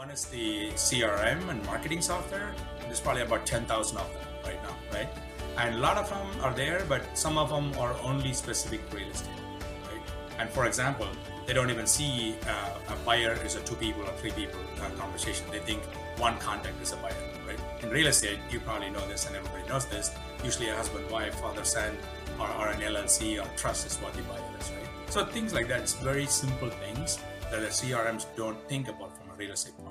One is the CRM and marketing software. There's probably about 10,000 of them right now, right? And a lot of them are there, but some of them are only specific real estate, right? And for example, they don't even see uh, a buyer is a two people or three people uh, conversation. They think one contact is a buyer, right? In real estate, you probably know this and everybody knows this. Usually a husband, wife, father, son, or, or an LLC or trust is what the buyer is, right? So things like that, it's very simple things that the CRMs don't think about from a real estate point?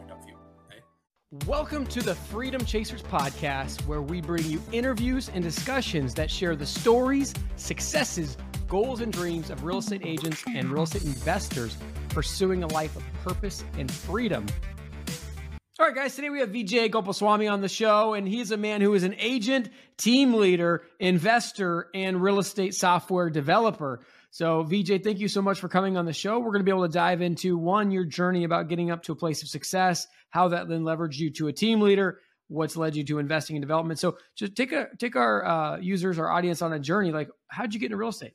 Welcome to the Freedom Chasers podcast, where we bring you interviews and discussions that share the stories, successes, goals, and dreams of real estate agents and real estate investors pursuing a life of purpose and freedom. All right, guys, today we have Vijay Gopalswamy on the show, and he's a man who is an agent, team leader, investor, and real estate software developer. So, Vijay, thank you so much for coming on the show. We're going to be able to dive into one, your journey about getting up to a place of success, how that then leveraged you to a team leader, what's led you to investing in development. So, just take a take our uh, users, our audience on a journey. Like, how'd you get into real estate?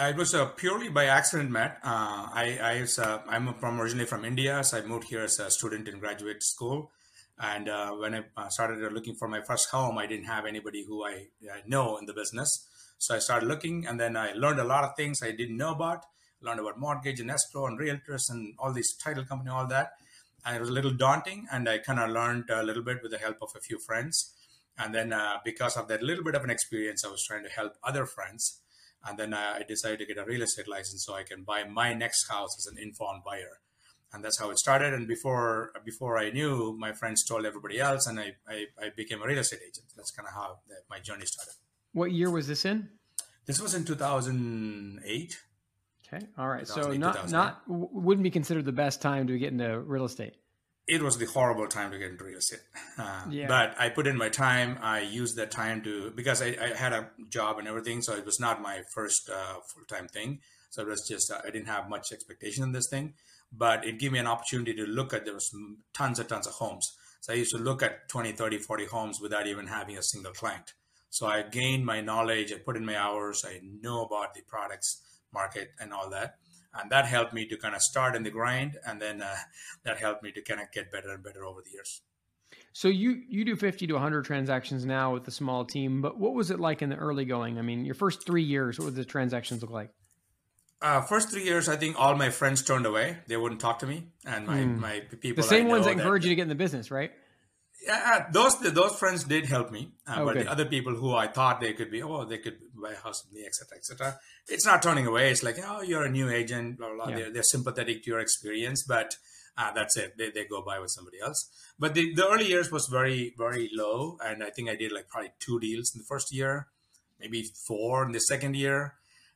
Uh, it was uh, purely by accident, Matt. Uh, I, I was, uh, I'm from originally from India, so I moved here as a student in graduate school. And uh, when I started looking for my first home, I didn't have anybody who I, I know in the business. So I started looking, and then I learned a lot of things I didn't know about. Learned about mortgage and escrow and realtors and all these title company, all that. And it was a little daunting, and I kind of learned a little bit with the help of a few friends. And then uh, because of that little bit of an experience, I was trying to help other friends. And then uh, I decided to get a real estate license so I can buy my next house as an informed buyer. And that's how it started. And before before I knew, my friends told everybody else, and I, I, I became a real estate agent. That's kind of how my journey started. What year was this in? This was in 2008. Okay. All right. So not not wouldn't be considered the best time to get into real estate. It was the horrible time to get into real estate. Uh, yeah. But I put in my time. I used that time to because I, I had a job and everything, so it was not my first uh, full time thing. So it was just uh, I didn't have much expectation in this thing, but it gave me an opportunity to look at there was tons and tons of homes. So I used to look at 20, 30, 40 homes without even having a single client. So I gained my knowledge, I put in my hours, I know about the products market and all that. And that helped me to kind of start in the grind. And then uh, that helped me to kind of get better and better over the years. So you you do 50 to 100 transactions now with a small team, but what was it like in the early going? I mean, your first three years, what would the transactions look like? Uh, first three years, I think all my friends turned away. They wouldn't talk to me, and my mm. my people. The same ones that encouraged you to get in the business, right? Yeah, those those friends did help me, uh, oh, but the other people who I thought they could be, oh, they could buy a house with me, etc., etc. It's not turning away. It's like, oh, you're a new agent, blah blah. blah. Yeah. They're, they're sympathetic to your experience, but uh, that's it. They, they go by with somebody else. But the, the early years was very very low, and I think I did like probably two deals in the first year, maybe four in the second year,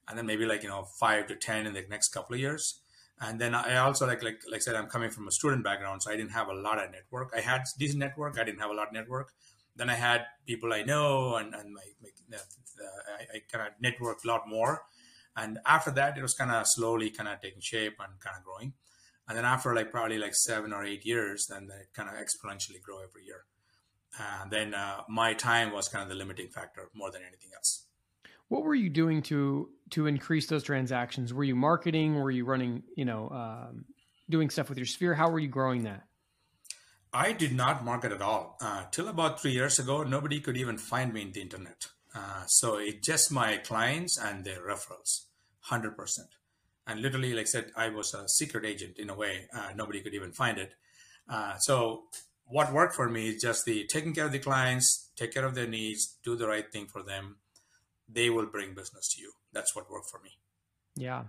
and then maybe like you know five to ten in the next couple of years and then I also like like like I said I'm coming from a student background, so I didn't have a lot of network. I had decent network, I didn't have a lot of network. Then I had people I know, and and my, my I, I kind of networked a lot more. And after that, it was kind of slowly kind of taking shape and kind of growing. And then after like probably like seven or eight years, then it kind of exponentially grow every year. And then uh, my time was kind of the limiting factor more than anything else. What were you doing to to increase those transactions? Were you marketing? Were you running? You know, um, doing stuff with your sphere? How were you growing that? I did not market at all. Uh, till about three years ago, nobody could even find me in the internet. Uh, so it's just my clients and their referrals, hundred percent. And literally, like I said, I was a secret agent in a way. Uh, nobody could even find it. Uh, so what worked for me is just the taking care of the clients, take care of their needs, do the right thing for them, they will bring business to you. That's what worked for me. Yeah.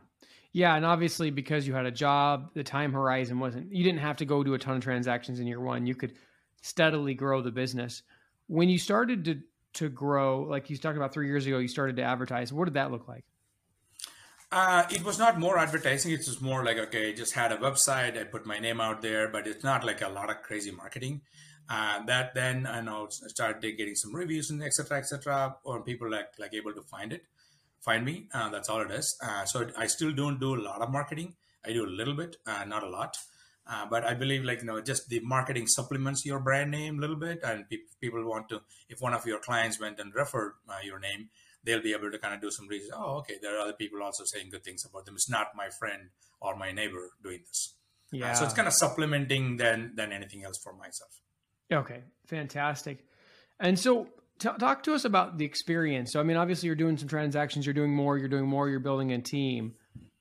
Yeah. And obviously, because you had a job, the time horizon wasn't, you didn't have to go do a ton of transactions in year one. You could steadily grow the business. When you started to, to grow, like you talked about three years ago, you started to advertise. What did that look like? Uh, it was not more advertising. It was more like, okay, I just had a website. I put my name out there, but it's not like a lot of crazy marketing. Uh, that then I know started getting some reviews and etc. etc. or people like like able to find it, find me. Uh, that's all it is. Uh, so I still don't do a lot of marketing. I do a little bit, uh, not a lot. Uh, but I believe like you know just the marketing supplements your brand name a little bit, and pe- people want to. If one of your clients went and referred uh, your name, they'll be able to kind of do some research. Oh, okay, there are other people also saying good things about them. It's not my friend or my neighbor doing this. Yeah. So it's kind of supplementing than than anything else for myself. Okay, fantastic. And so t- talk to us about the experience. So I mean, obviously you're doing some transactions, you're doing more, you're doing more, you're building a team.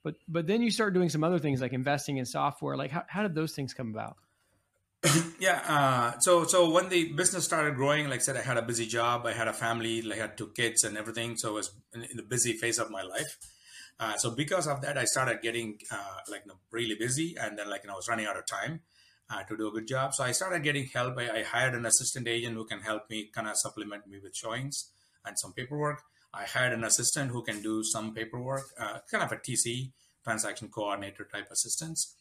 But but then you start doing some other things like investing in software. Like how, how did those things come about? yeah. Uh, so so when the business started growing, like I said, I had a busy job, I had a family, like I had two kids and everything. So I was in, in the busy phase of my life. Uh, so because of that, I started getting uh, like you know, really busy, and then like you know, I was running out of time uh, to do a good job. So I started getting help. I, I hired an assistant agent who can help me kind of supplement me with showings and some paperwork. I hired an assistant who can do some paperwork, uh, kind of a TC transaction coordinator type assistance.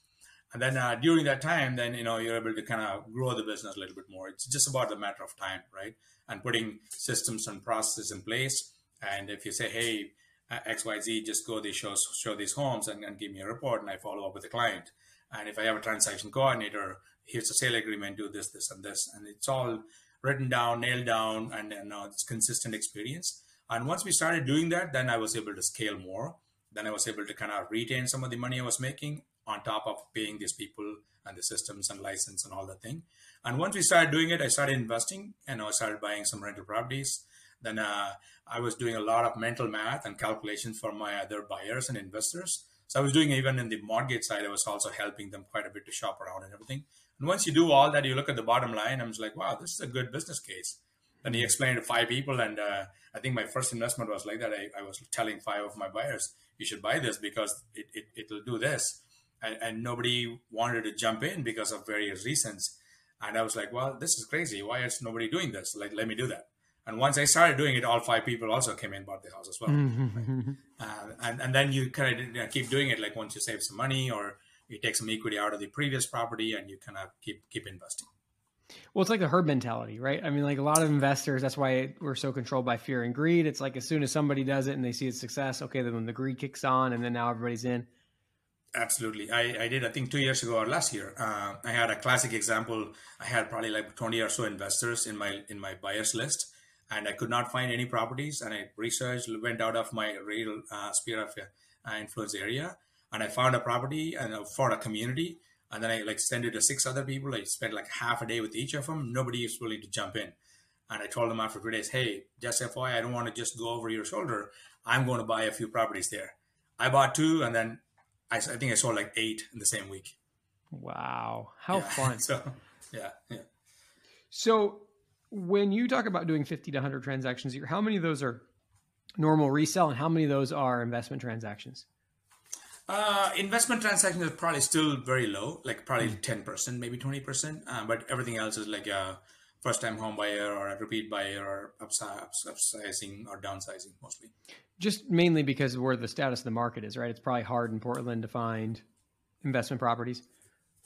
And then uh, during that time, then you know you're able to kind of grow the business a little bit more. It's just about the matter of time, right? And putting systems and processes in place. And if you say, hey, uh, XYZ, just go these show show these homes and, and give me a report, and I follow up with the client. And if I have a transaction coordinator, here's a sale agreement, do this, this, and this, and it's all written down, nailed down, and, and uh, it's consistent experience. And once we started doing that, then I was able to scale more. Then I was able to kind of retain some of the money I was making on top of paying these people and the systems and license and all that thing. And once we started doing it, I started investing and I started buying some rental properties. Then uh, I was doing a lot of mental math and calculations for my other buyers and investors. So I was doing even in the mortgage side, I was also helping them quite a bit to shop around and everything. And once you do all that, you look at the bottom line. I'm just like, wow, this is a good business case. And he explained to five people, and uh, I think my first investment was like that. I, I, was telling five of my buyers, you should buy this because it, it, it'll do this. And, and nobody wanted to jump in because of various reasons. And I was like, well, this is crazy. Why is nobody doing this? Like, let me do that. And once I started doing it, all five people also came in bought the house as well. Mm-hmm. Uh, and, and then you kind of keep doing it. Like once you save some money or you take some equity out of the previous property and you kind of keep keep investing. Well, it's like the herd mentality, right? I mean, like a lot of investors, that's why we're so controlled by fear and greed. It's like as soon as somebody does it and they see its success, okay, then the greed kicks on and then now everybody's in. Absolutely. I, I did, I think two years ago or last year, uh, I had a classic example. I had probably like 20 or so investors in my, in my buyers list and I could not find any properties. And I researched, went out of my real uh, sphere of uh, influence area, and I found a property and uh, for a community. And then I like sent it to six other people. I spent like half a day with each of them. Nobody is willing to jump in. And I told them after two days, hey, just FYI, I don't want to just go over your shoulder. I'm going to buy a few properties there. I bought two, and then I, I think I sold like eight in the same week. Wow, how yeah. fun! so, yeah, yeah. So when you talk about doing 50 to 100 transactions a year, how many of those are normal resell and how many of those are investment transactions? Uh, investment transactions are probably still very low, like probably mm. 10%, maybe 20%. Uh, but everything else is like a first time home buyer or a repeat buyer or upsizing or downsizing mostly. Just mainly because of where the status of the market is, right? It's probably hard in Portland to find investment properties.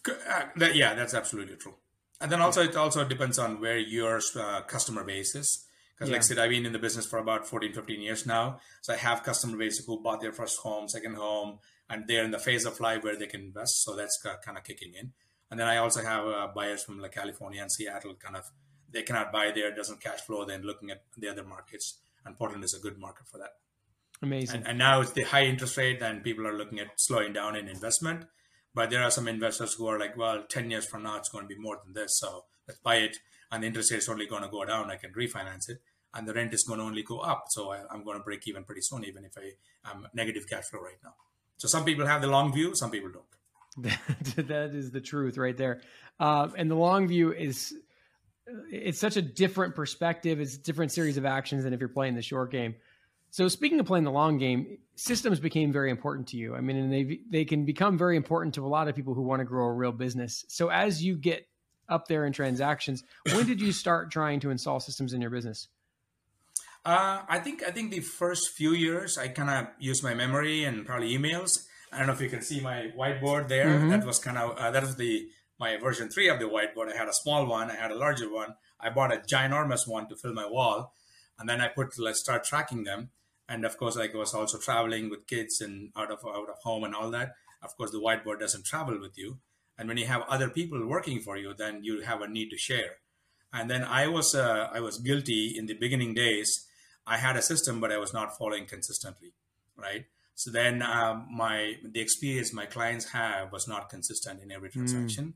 Uh, that, yeah, that's absolutely true. And then also it also depends on where your uh, customer base is. Because yeah. like I said, I've been in the business for about 14, 15 years now. So I have customer base who bought their first home, second home, and they're in the phase of life where they can invest. So that's kind of kicking in. And then I also have uh, buyers from like California and Seattle, kind of they cannot buy there, doesn't cash flow. Then looking at the other markets, and Portland is a good market for that. Amazing. And, and now it's the high interest rate, and people are looking at slowing down in investment. But there are some investors who are like, well, 10 years from now, it's going to be more than this. So let's buy it. And the interest rate is only going to go down. I can refinance it. And the rent is going to only go up. So I, am going to break even pretty soon, even if I am negative cash flow right now. So some people have the long view, some people don't. that is the truth right there. Uh, and the long view is it's such a different perspective. It's a different series of actions than if you're playing the short game. So speaking of playing the long game, systems became very important to you. I mean, and they they can become very important to a lot of people who want to grow a real business. So as you get up there in transactions, when did you start trying to install systems in your business? Uh, I think I think the first few years I kind of used my memory and probably emails. I don't know if you can see my whiteboard there. Mm-hmm. That was kind of uh, that was the my version three of the whiteboard. I had a small one, I had a larger one. I bought a ginormous one to fill my wall, and then I put let's start tracking them and of course like i was also traveling with kids and out of out of home and all that of course the whiteboard doesn't travel with you and when you have other people working for you then you have a need to share and then i was uh, i was guilty in the beginning days i had a system but i was not following consistently right So then um, my the experience my clients have was not consistent in every transaction. Mm.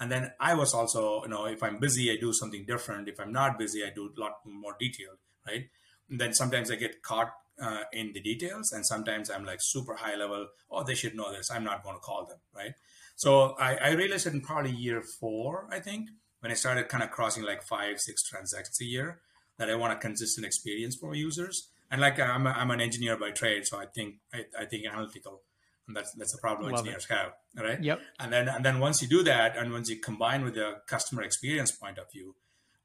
And then I was also, you know, if I'm busy, I do something different. If I'm not busy, I do a lot more detailed, right? And then sometimes I get caught uh, in the details, and sometimes I'm like super high level. Oh, they should know this. I'm not going to call them, right? So I, I realized it in probably year four, I think, when I started kind of crossing like five, six transactions a year, that I want a consistent experience for users. And like I'm, a, I'm an engineer by trade, so I think I, I think analytical, and that's that's a problem Love engineers it. have, right? Yep. And then and then once you do that, and once you combine with the customer experience point of view,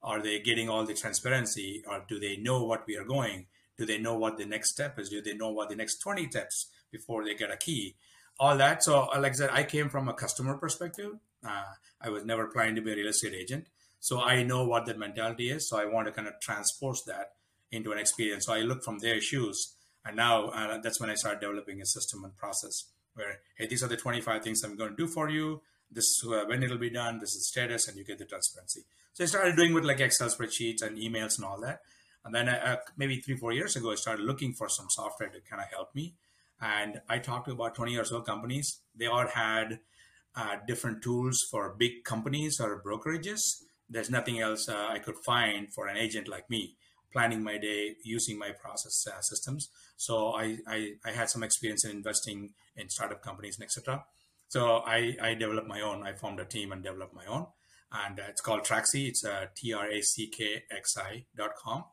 are they getting all the transparency, or do they know what we are going? Do they know what the next step is? Do they know what the next twenty steps before they get a key? All that. So, like I said, I came from a customer perspective. Uh, I was never planning to be a real estate agent, so I know what that mentality is. So I want to kind of transpose that into an experience. So I look from their shoes, and now uh, that's when I started developing a system and process where hey, these are the 25 things I'm going to do for you. This is uh, when it'll be done. This is status, and you get the transparency. So I started doing with like Excel spreadsheets and emails and all that. And then uh, maybe three, four years ago, I started looking for some software to kind of help me. And I talked to about 20 or so companies. They all had uh, different tools for big companies or brokerages. There's nothing else uh, I could find for an agent like me planning my day using my process uh, systems. So I, I, I, had some experience in investing in startup companies and etc. So I, I developed my own. I formed a team and developed my own. And uh, it's called Trackxi. It's uh, T-R-A-C-K-X-I dot com.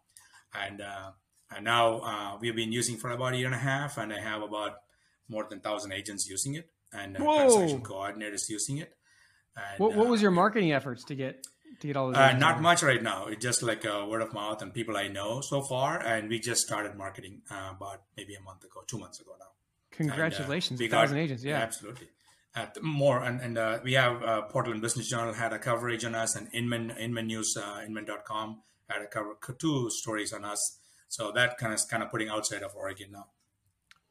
And, uh, and now uh, we've been using for about a year and a half. And I have about more than 1,000 agents using it and uh, transaction coordinators using it. And, what, what was your marketing efforts to get to get all this? Uh, not much right now. It's just like a word of mouth and people I know so far, and we just started marketing uh, about maybe a month ago, two months ago now. Congratulations, and, uh, thousand agents! Yeah, yeah absolutely. At more and, and uh, we have uh, Portland Business Journal had a coverage on us, and Inman Inman News uh, Inman.com had a cover two stories on us. So that kind of kind of putting outside of Oregon now.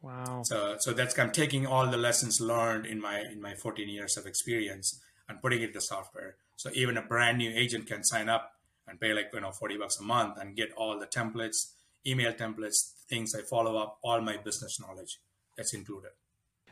Wow. So so that's kind of taking all the lessons learned in my in my 14 years of experience and putting it into software. So even a brand new agent can sign up and pay like you know 40 bucks a month and get all the templates, email templates, things I follow up, all my business knowledge that's included.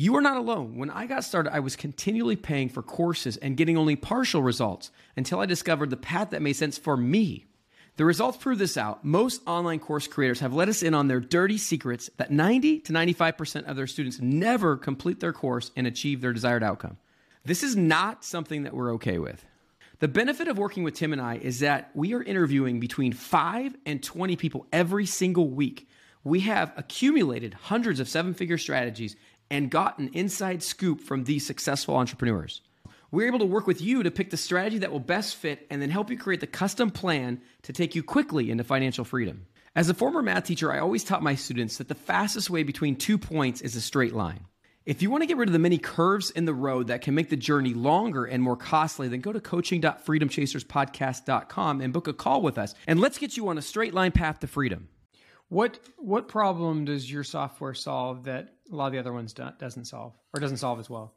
You are not alone. When I got started, I was continually paying for courses and getting only partial results until I discovered the path that made sense for me. The results prove this out. Most online course creators have let us in on their dirty secrets that 90 to 95% of their students never complete their course and achieve their desired outcome. This is not something that we're okay with. The benefit of working with Tim and I is that we are interviewing between 5 and 20 people every single week. We have accumulated hundreds of seven figure strategies and got an inside scoop from these successful entrepreneurs. We're able to work with you to pick the strategy that will best fit and then help you create the custom plan to take you quickly into financial freedom. As a former math teacher, I always taught my students that the fastest way between two points is a straight line. If you want to get rid of the many curves in the road that can make the journey longer and more costly, then go to coaching.freedomchaserspodcast.com and book a call with us. And let's get you on a straight line path to freedom. What what problem does your software solve that a lot of the other ones do, doesn't solve or doesn't solve as well?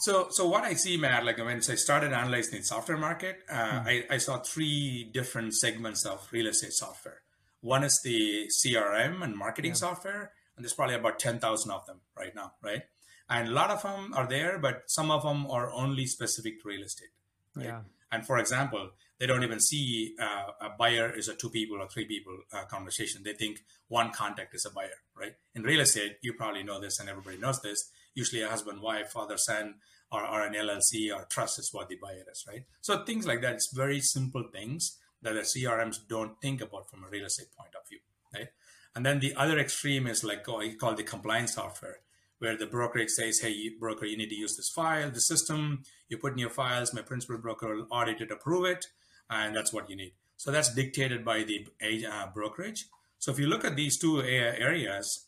So, so what I see, Matt, like when I started analyzing the software market, uh, mm-hmm. I, I saw three different segments of real estate software. One is the CRM and marketing yeah. software and there's probably about 10,000 of them right now, right? And a lot of them are there, but some of them are only specific to real estate. Right? Yeah. And for example, they don't even see uh, a buyer is a two people or three people uh, conversation. They think one contact is a buyer, right? In real estate, you probably know this and everybody knows this. Usually a husband, wife, father, son, or, or an LLC or trust is what the buyer is, right? So things like that, it's very simple things that the CRMs don't think about from a real estate point of view, right? And then the other extreme is like what you call the compliance software, where the brokerage says, hey, broker, you need to use this file, the system, you put in your files, my principal broker will audit it, approve it, and that's what you need. So that's dictated by the uh, brokerage. So if you look at these two areas,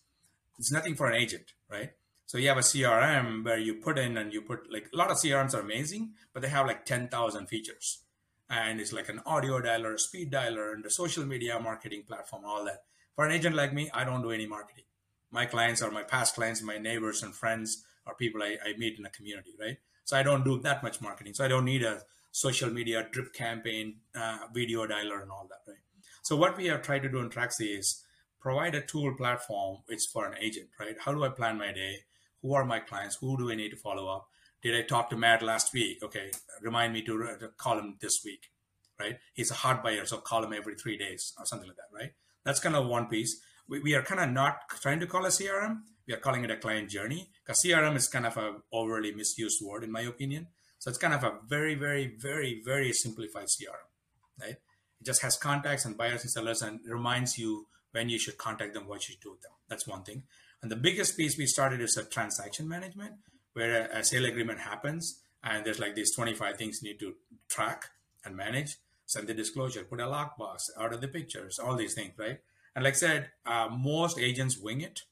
it's nothing for an agent, right? So you have a CRM where you put in and you put like a lot of CRMs are amazing, but they have like 10,000 features. And it's like an auto dialer, speed dialer, and the social media marketing platform, all that. For an agent like me, I don't do any marketing. My clients are my past clients, my neighbors and friends, or people I, I meet in a community, right? So I don't do that much marketing. So I don't need a social media drip campaign, uh, video dialer, and all that, right? So what we have tried to do in Trackxi is provide a tool platform. It's for an agent, right? How do I plan my day? Who are my clients? Who do I need to follow up? Did I talk to Matt last week? Okay, remind me to, to call him this week, right? He's a hard buyer, so call him every three days or something like that, right? That's kind of one piece. We, we are kind of not trying to call a CRM. We are calling it a client journey because CRM is kind of a overly misused word in my opinion. So it's kind of a very, very, very, very simplified CRM, right? It just has contacts and buyers and sellers and reminds you when you should contact them, what you should do with them. That's one thing. And the biggest piece we started is a transaction management, where a, a sale agreement happens and there's like these 25 things you need to track and manage. Send the disclosure, put a lockbox, out of the pictures, all these things, right? And like I said, uh, most agents wing it,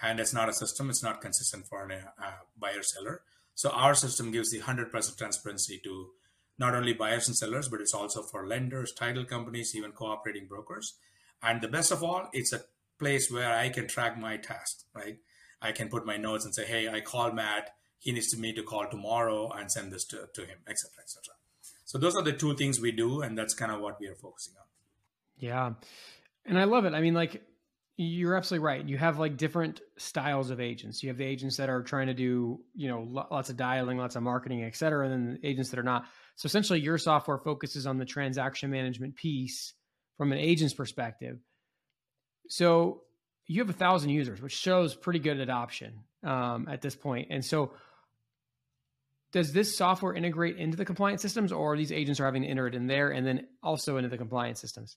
and it's not a system. It's not consistent for a uh, buyer seller. So our system gives the 100% transparency to not only buyers and sellers, but it's also for lenders, title companies, even cooperating brokers. And the best of all, it's a place where I can track my task, right? I can put my notes and say, hey, I called Matt. He needs to me to call tomorrow and send this to, to him, etc., etc. So those are the two things we do, and that's kind of what we are focusing on. Yeah, and I love it. I mean, like you're absolutely right. You have like different styles of agents. You have the agents that are trying to do, you know, lots of dialing, lots of marketing, et cetera, and then the agents that are not. So essentially, your software focuses on the transaction management piece from an agent's perspective. So you have a thousand users, which shows pretty good adoption um, at this point. And so, does this software integrate into the compliance systems, or these agents are having to enter it in there and then also into the compliance systems?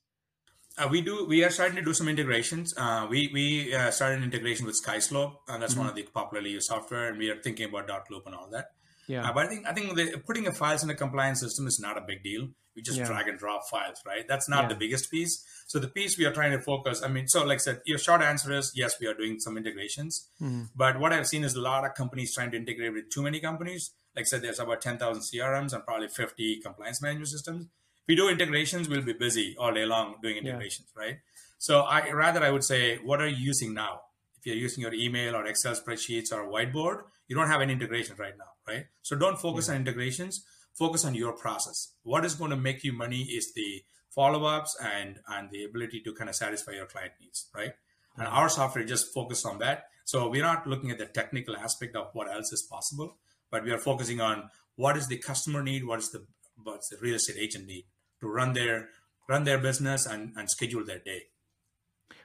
Uh, we do. We are starting to do some integrations. Uh, we we uh, started an integration with SkySlope, and that's mm-hmm. one of the popularly used software. And we are thinking about Dotloop and all that. Yeah. Uh, but I think I think the, putting a files in a compliance system is not a big deal. We just yeah. drag and drop files, right? That's not yeah. the biggest piece. So the piece we are trying to focus. I mean, so like I said, your short answer is yes, we are doing some integrations. Mm-hmm. But what I've seen is a lot of companies trying to integrate with too many companies. Like I said, there's about ten thousand CRMs and probably fifty compliance management systems we do integrations, we'll be busy all day long doing integrations, yeah. right? So I rather I would say, what are you using now? If you're using your email or Excel spreadsheets or whiteboard, you don't have any integration right now, right? So don't focus yeah. on integrations. Focus on your process. What is going to make you money is the follow-ups and and the ability to kind of satisfy your client needs, right? And our software just focus on that. So we're not looking at the technical aspect of what else is possible, but we are focusing on what is the customer need, what is the what's the real estate agent need, to run their run their business and, and schedule their day.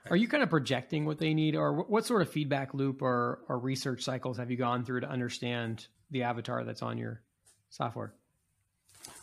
Are you kind of projecting what they need, or what sort of feedback loop or, or research cycles have you gone through to understand the avatar that's on your software?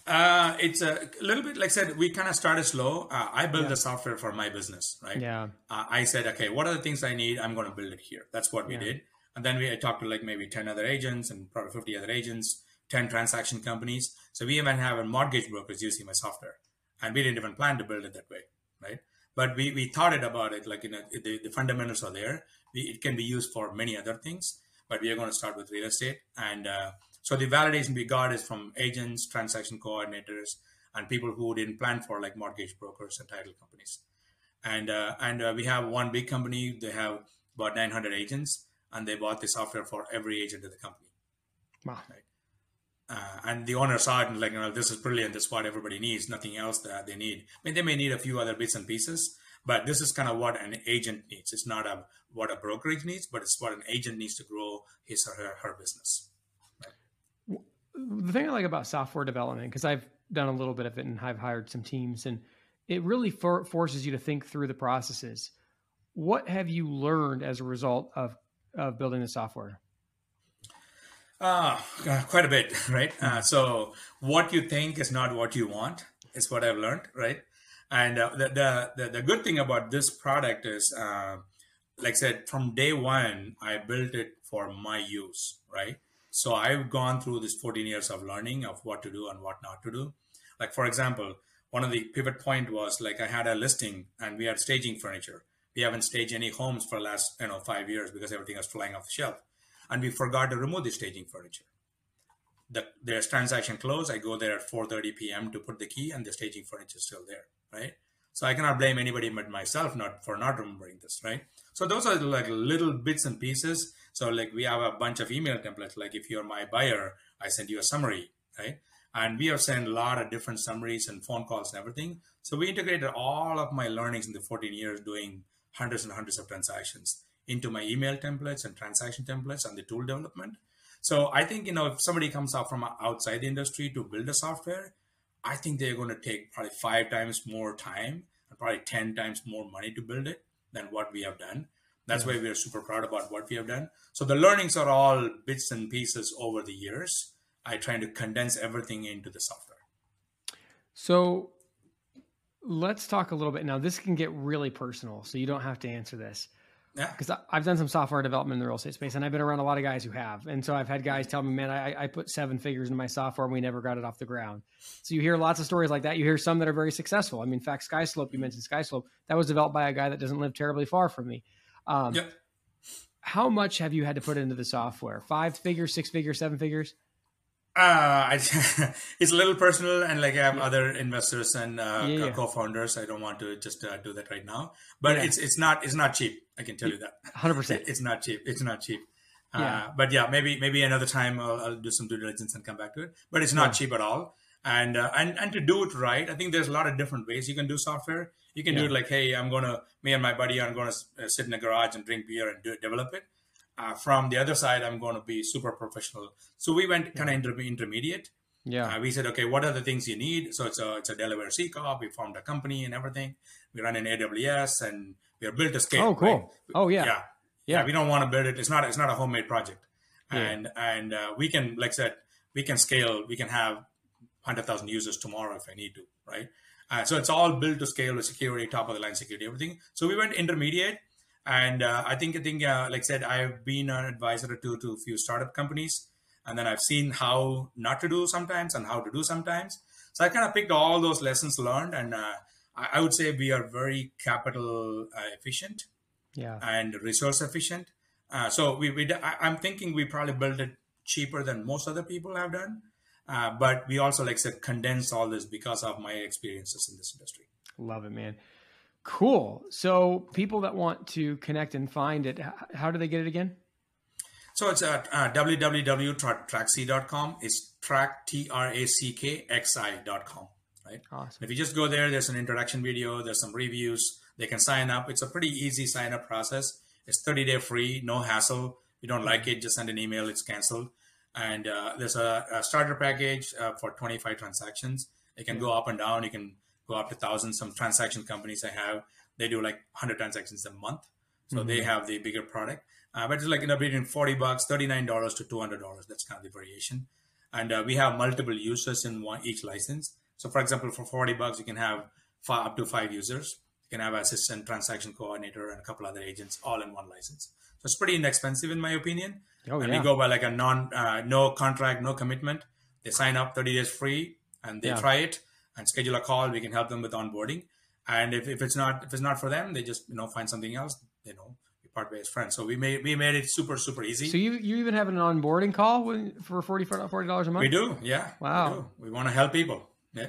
Uh, it's a little bit like I said. We kind of started slow. Uh, I built yeah. the software for my business, right? Yeah. Uh, I said, okay, what are the things I need? I'm going to build it here. That's what we yeah. did. And then we I talked to like maybe ten other agents and probably fifty other agents, ten transaction companies. So we even have a mortgage brokers using my software and we didn't even plan to build it that way, right? But we, we thought it about it, like you know, the, the fundamentals are there. We, it can be used for many other things, but we are going to start with real estate. And uh, so the validation we got is from agents, transaction coordinators, and people who didn't plan for like mortgage brokers and title companies. And uh, and uh, we have one big company. They have about 900 agents, and they bought the software for every agent in the company. Wow. Right? Uh, and the owner saw it and like, you know, this is brilliant. This is what everybody needs. Nothing else that they need. I mean, they may need a few other bits and pieces, but this is kind of what an agent needs. It's not a what a brokerage needs, but it's what an agent needs to grow his or her, her business. Right? The thing I like about software development, because I've done a little bit of it and I've hired some teams, and it really for, forces you to think through the processes. What have you learned as a result of of building the software? Uh, quite a bit, right? Uh, so what you think is not what you want is what I've learned, right? And uh, the, the, the the good thing about this product is, uh, like I said, from day one, I built it for my use, right? So I've gone through this 14 years of learning of what to do and what not to do. Like for example, one of the pivot point was like I had a listing and we had staging furniture. We haven't staged any homes for the last you know five years because everything was flying off the shelf. And we forgot to remove the staging furniture. The, there's transaction closed. I go there at 4:30 p.m. to put the key, and the staging furniture is still there, right? So I cannot blame anybody but myself not for not remembering this, right? So those are like little bits and pieces. So like we have a bunch of email templates. Like if you're my buyer, I send you a summary, right? And we have sent a lot of different summaries and phone calls and everything. So we integrated all of my learnings in the 14 years doing hundreds and hundreds of transactions into my email templates and transaction templates and the tool development. So I think, you know, if somebody comes out from outside the industry to build a software, I think they're going to take probably five times more time and probably 10 times more money to build it than what we have done. That's why we're super proud about what we have done. So the learnings are all bits and pieces over the years. I try to condense everything into the software. So let's talk a little bit now. This can get really personal, so you don't have to answer this. Yeah. Because I've done some software development in the real estate space and I've been around a lot of guys who have. And so I've had guys tell me, man, I, I put seven figures into my software and we never got it off the ground. So you hear lots of stories like that. You hear some that are very successful. I mean, in fact, Skyslope, you mentioned Skyslope, that was developed by a guy that doesn't live terribly far from me. Um, yep. How much have you had to put into the software? Five figures, six figures, seven figures? Uh, it's a little personal, and like I have yeah. other investors and uh, yeah. co-founders. I don't want to just uh, do that right now, but yeah. it's it's not it's not cheap. I can tell you that. Hundred percent. It's not cheap. It's not cheap. Uh, but yeah, maybe maybe another time I'll, I'll, do some due diligence and come back to it. But it's not cheap at all. And uh, and and to do it right, I think there's a lot of different ways you can do software. You can do it like, hey, I'm gonna me and my buddy are gonna uh, sit in a garage and drink beer and do, develop it uh, from the other side, I'm going to be super professional. So we went kind of inter- intermediate. Yeah. Uh, we said, okay, what are the things you need? So it's a it's a Delaware C corp. We formed a company and everything. We run in AWS and we are built to scale. Oh, cool. Right? Oh, yeah. yeah. yeah. We don't want to build it. It's not it's not a homemade project. Yeah. And and uh, we can, like I said, we can scale. We can have hundred thousand users tomorrow if I need to, right? Uh, so it's all built to scale with security, top of the line security, everything. So we went intermediate and uh, I think I think uh, like I said, I've been an advisor to to a few startup companies, and then I've seen how not to do sometimes and how to do sometimes. So I kind of picked all those lessons learned, and uh, I, I, would say we are very capital uh, efficient, yeah, and resource efficient. Uh, so we, we I, am thinking we probably built it cheaper than most other people have done, uh, but we also like I said condense all this because of my experiences in this industry. Love it, man. Cool. So people that want to connect and find it, how do they get it again? So it's at uh, www.trackxi.com. It's track, T-R-A-C-K-X-I.com, right? Awesome. If you just go there, there's an introduction video, there's some reviews. They can sign up. It's a pretty easy sign up process. It's 30 day free, no hassle. If you don't like it, just send an email. It's canceled. And uh, there's a, a, starter package uh, for 25 transactions. It can go up and down. You can go up to thousands. Some transaction companies I have, they do like 100 transactions a month. So mm-hmm. they have the bigger product. Uh, but it's like, you know, between 40 bucks, $39 to $200. That's kind of the variation. And uh, we have multiple users in one each license. So for example, for 40 bucks, you can have five, up to five users. You can have assistant, transaction coordinator, and a couple other agents all in one license. So it's pretty inexpensive in my opinion. Oh, and yeah. we go by like a non, uh, no contract, no commitment. They sign up 30 days free and they yeah. try it and schedule a call. We can help them with onboarding. And if, if it's not if it's not for them, they just you know find something else. You know, we part ways friends. So we made we made it super super easy. So you you even have an onboarding call when, for 40 dollars a month. We do, yeah. Wow. We, we want to help people. Yeah.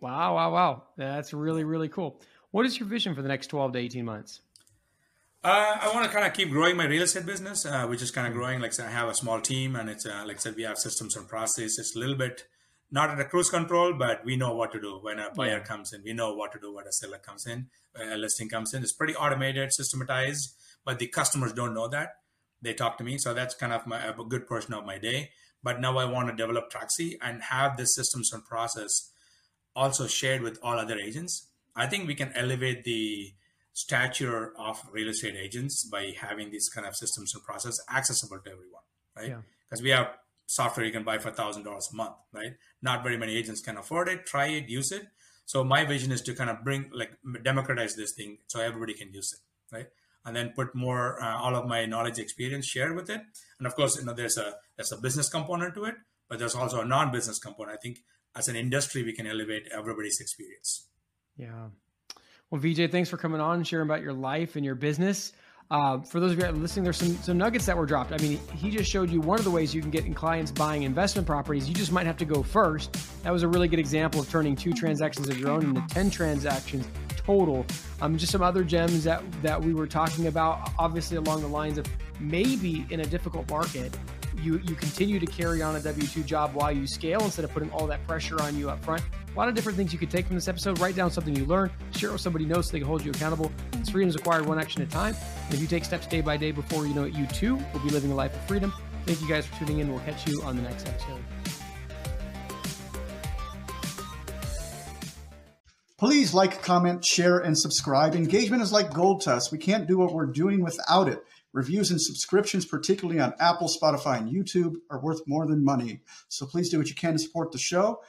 Wow, wow, wow. That's really really cool. What is your vision for the next 12 to 18 months? Uh, I want to kind of keep growing my real estate business, uh, which is kind of growing. Like I have a small team, and it's uh, like I said, we have systems and processes. It's a little bit not at a cruise control, but we know what to do when a oh, buyer yeah. comes in. We know what to do when a seller comes in, a listing comes in. It's pretty automated, systematized, but the customers don't know that. They talk to me, so that's kind of my, a good portion of my day. But now I want to develop Trackxi and have this systems and process also shared with all other agents. I think we can elevate the stature of real estate agents by having these kind of systems and process accessible to everyone, right? Because yeah. we have software you can buy for thousand dollars a month, right? Not very many agents can afford it. Try it, use it. So my vision is to kind of bring like democratize this thing so everybody can use it, right? And then put more uh, all of my knowledge, experience, share with it. And of course, you know, there's a there's a business component to it, but there's also a non-business component. I think as an industry, we can elevate everybody's experience. Yeah. Well, Vijay, thanks for coming on sharing about your life and your business. Uh, for those of you listening, there's some some nuggets that were dropped. I mean, he just showed you one of the ways you can get in clients buying investment properties. You just might have to go first. That was a really good example of turning two transactions of your own into ten transactions total. Um, just some other gems that that we were talking about, obviously along the lines of maybe in a difficult market, you you continue to carry on a W two job while you scale instead of putting all that pressure on you up front. A lot of different things you could take from this episode. Write down something you learned, share it with somebody knows so they can hold you accountable. Mm-hmm. This freedom is acquired one action at a time. And if you take steps day by day before you know it, you too will be living a life of freedom. Thank you guys for tuning in. We'll catch you on the next episode. Please like, comment, share, and subscribe. Engagement is like gold to us. We can't do what we're doing without it. Reviews and subscriptions, particularly on Apple, Spotify, and YouTube, are worth more than money. So please do what you can to support the show.